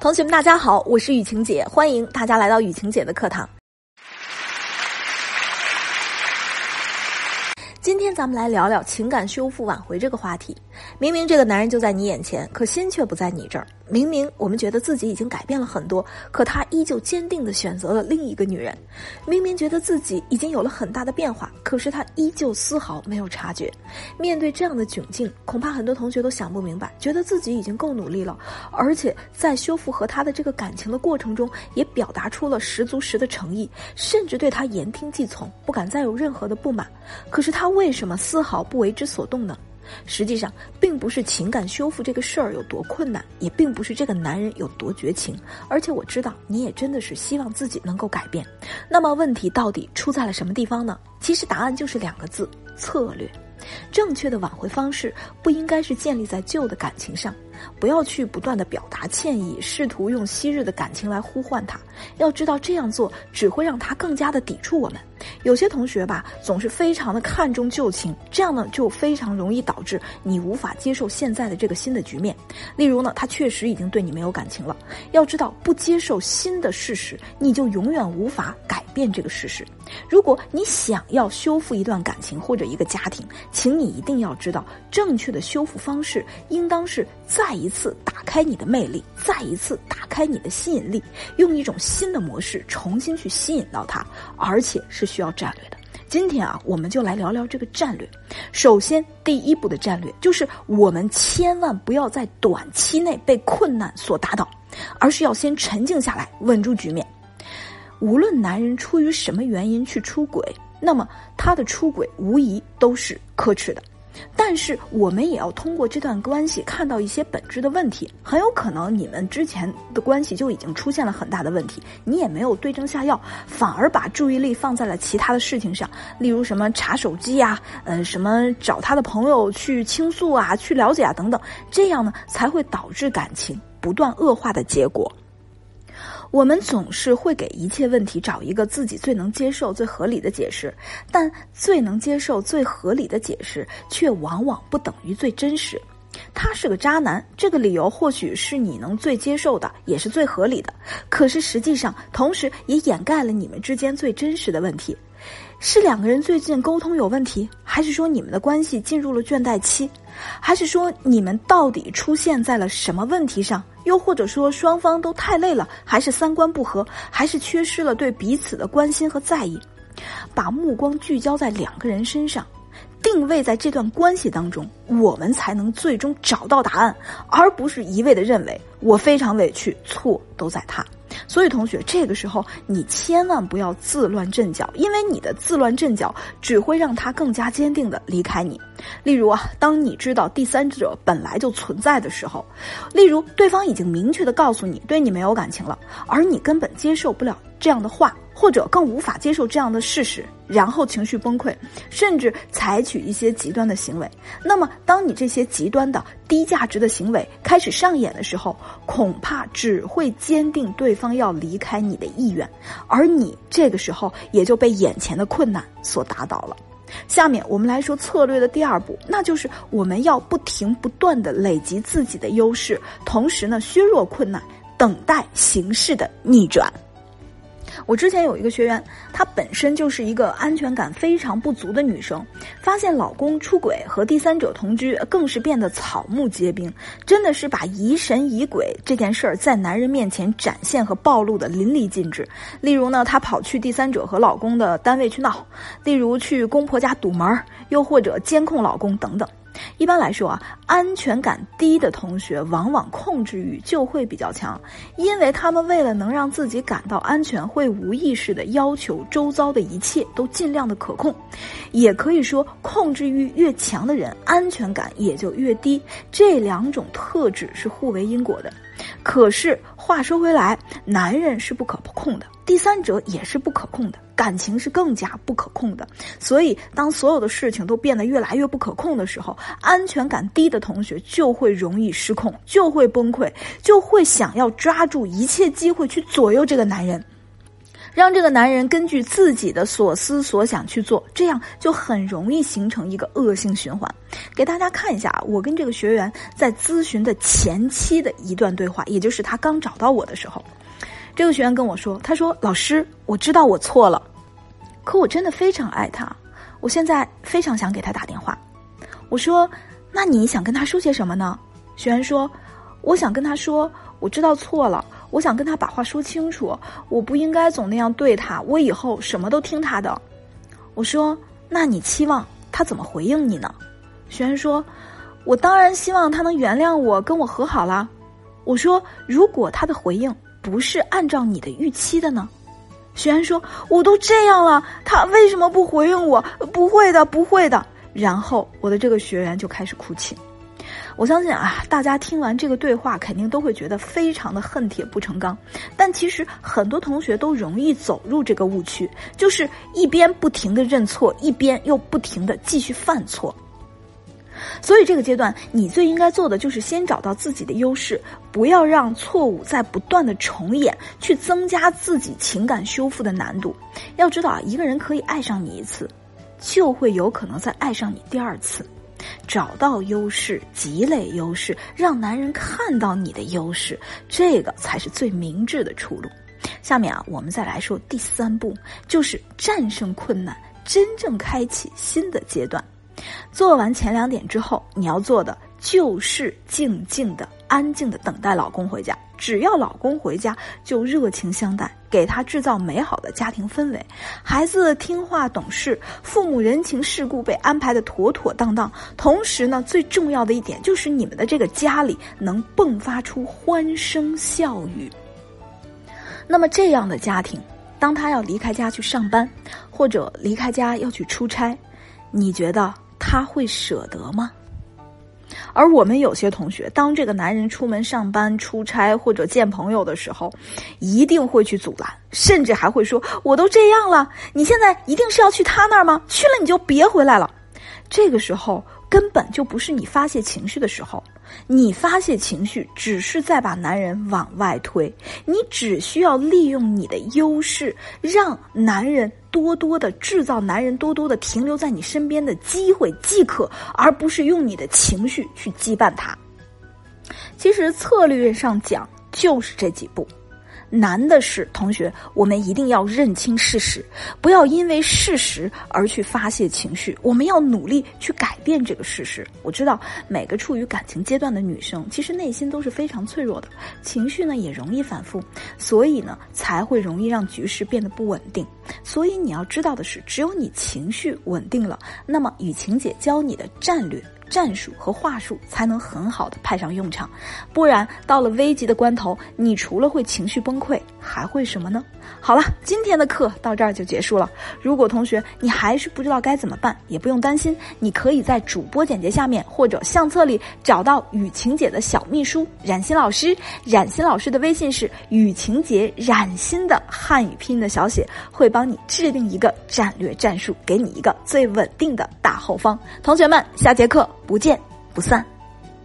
同学们，大家好，我是雨晴姐，欢迎大家来到雨晴姐的课堂。今天咱们来聊聊情感修复挽回这个话题。明明这个男人就在你眼前，可心却不在你这儿。明明我们觉得自己已经改变了很多，可他依旧坚定地选择了另一个女人。明明觉得自己已经有了很大的变化，可是他依旧丝毫没有察觉。面对这样的窘境，恐怕很多同学都想不明白，觉得自己已经够努力了，而且在修复和他的这个感情的过程中，也表达出了十足十的诚意，甚至对他言听计从，不敢再有任何的不满。可是他为什么丝毫不为之所动呢？实际上，并不是情感修复这个事儿有多困难，也并不是这个男人有多绝情，而且我知道你也真的是希望自己能够改变。那么问题到底出在了什么地方呢？其实答案就是两个字：策略。正确的挽回方式不应该是建立在旧的感情上，不要去不断的表达歉意，试图用昔日的感情来呼唤他。要知道这样做只会让他更加的抵触我们。有些同学吧，总是非常的看重旧情，这样呢就非常容易导致你无法接受现在的这个新的局面。例如呢，他确实已经对你没有感情了。要知道，不接受新的事实，你就永远无法改变这个事实。如果你想要修复一段感情或者一个家庭，请你一定要知道，正确的修复方式应当是再一次打开你的魅力，再一次打开你的吸引力，用一种新的模式重新去吸引到他，而且是需要战略的。今天啊，我们就来聊聊这个战略。首先，第一步的战略就是我们千万不要在短期内被困难所打倒，而是要先沉静下来，稳住局面。无论男人出于什么原因去出轨，那么他的出轨无疑都是可耻的。但是我们也要通过这段关系看到一些本质的问题。很有可能你们之前的关系就已经出现了很大的问题，你也没有对症下药，反而把注意力放在了其他的事情上，例如什么查手机呀，呃，什么找他的朋友去倾诉啊，去了解啊等等，这样呢才会导致感情不断恶化的结果。我们总是会给一切问题找一个自己最能接受、最合理的解释，但最能接受、最合理的解释却往往不等于最真实。他是个渣男，这个理由或许是你能最接受的，也是最合理的。可是实际上，同时也掩盖了你们之间最真实的问题。是两个人最近沟通有问题，还是说你们的关系进入了倦怠期，还是说你们到底出现在了什么问题上？又或者说双方都太累了，还是三观不合，还是缺失了对彼此的关心和在意？把目光聚焦在两个人身上，定位在这段关系当中，我们才能最终找到答案，而不是一味的认为我非常委屈，错都在他。所以，同学，这个时候你千万不要自乱阵脚，因为你的自乱阵脚只会让他更加坚定的离开你。例如啊，当你知道第三者本来就存在的时候，例如对方已经明确的告诉你对你没有感情了，而你根本接受不了这样的话。或者更无法接受这样的事实，然后情绪崩溃，甚至采取一些极端的行为。那么，当你这些极端的低价值的行为开始上演的时候，恐怕只会坚定对方要离开你的意愿，而你这个时候也就被眼前的困难所打倒了。下面我们来说策略的第二步，那就是我们要不停不断的累积自己的优势，同时呢削弱困难，等待形势的逆转。我之前有一个学员，她本身就是一个安全感非常不足的女生，发现老公出轨和第三者同居，更是变得草木皆兵，真的是把疑神疑鬼这件事儿在男人面前展现和暴露的淋漓尽致。例如呢，她跑去第三者和老公的单位去闹，例如去公婆家堵门，又或者监控老公等等。一般来说啊，安全感低的同学往往控制欲就会比较强，因为他们为了能让自己感到安全，会无意识的要求周遭的一切都尽量的可控。也可以说，控制欲越强的人，安全感也就越低。这两种特质是互为因果的。可是话说回来，男人是不可控的，第三者也是不可控的。感情是更加不可控的，所以当所有的事情都变得越来越不可控的时候，安全感低的同学就会容易失控，就会崩溃，就会想要抓住一切机会去左右这个男人。让这个男人根据自己的所思所想去做，这样就很容易形成一个恶性循环。给大家看一下啊，我跟这个学员在咨询的前期的一段对话，也就是他刚找到我的时候，这个学员跟我说：“他说老师，我知道我错了，可我真的非常爱他，我现在非常想给他打电话。”我说：“那你想跟他说些什么呢？”学员说：“我想跟他说，我知道错了。”我想跟他把话说清楚，我不应该总那样对他，我以后什么都听他的。我说：“那你期望他怎么回应你呢？”学员说：“我当然希望他能原谅我，跟我和好啦。”我说：“如果他的回应不是按照你的预期的呢？”学员说：“我都这样了，他为什么不回应我？不会的，不会的。”然后我的这个学员就开始哭泣。我相信啊，大家听完这个对话，肯定都会觉得非常的恨铁不成钢。但其实很多同学都容易走入这个误区，就是一边不停的认错，一边又不停的继续犯错。所以这个阶段，你最应该做的就是先找到自己的优势，不要让错误在不断的重演，去增加自己情感修复的难度。要知道啊，一个人可以爱上你一次，就会有可能再爱上你第二次。找到优势，积累优势，让男人看到你的优势，这个才是最明智的出路。下面啊，我们再来说第三步，就是战胜困难，真正开启新的阶段。做完前两点之后，你要做的就是静静的、安静的等待老公回家。只要老公回家，就热情相待，给他制造美好的家庭氛围。孩子听话懂事，父母人情世故被安排的妥妥当当。同时呢，最重要的一点就是你们的这个家里能迸发出欢声笑语。那么这样的家庭，当他要离开家去上班，或者离开家要去出差，你觉得他会舍得吗？而我们有些同学，当这个男人出门上班、出差或者见朋友的时候，一定会去阻拦，甚至还会说：“我都这样了，你现在一定是要去他那儿吗？去了你就别回来了。”这个时候根本就不是你发泄情绪的时候。你发泄情绪，只是在把男人往外推。你只需要利用你的优势，让男人多多的制造男人多多的停留在你身边的机会即可，而不是用你的情绪去羁绊他。其实策略上讲，就是这几步。难的是，同学，我们一定要认清事实，不要因为事实而去发泄情绪。我们要努力去改变这个事实。我知道每个处于感情阶段的女生，其实内心都是非常脆弱的，情绪呢也容易反复，所以呢才会容易让局势变得不稳定。所以你要知道的是，只有你情绪稳定了，那么雨晴姐教你的战略。战术和话术才能很好的派上用场，不然到了危急的关头，你除了会情绪崩溃，还会什么呢？好了，今天的课到这儿就结束了。如果同学你还是不知道该怎么办，也不用担心，你可以在主播简介下面或者相册里找到雨晴姐的小秘书冉欣老师。冉欣老师的微信是雨晴姐冉欣的汉语拼音的小写，会帮你制定一个战略战术，给你一个最稳定的大后方。同学们，下节课不见不散。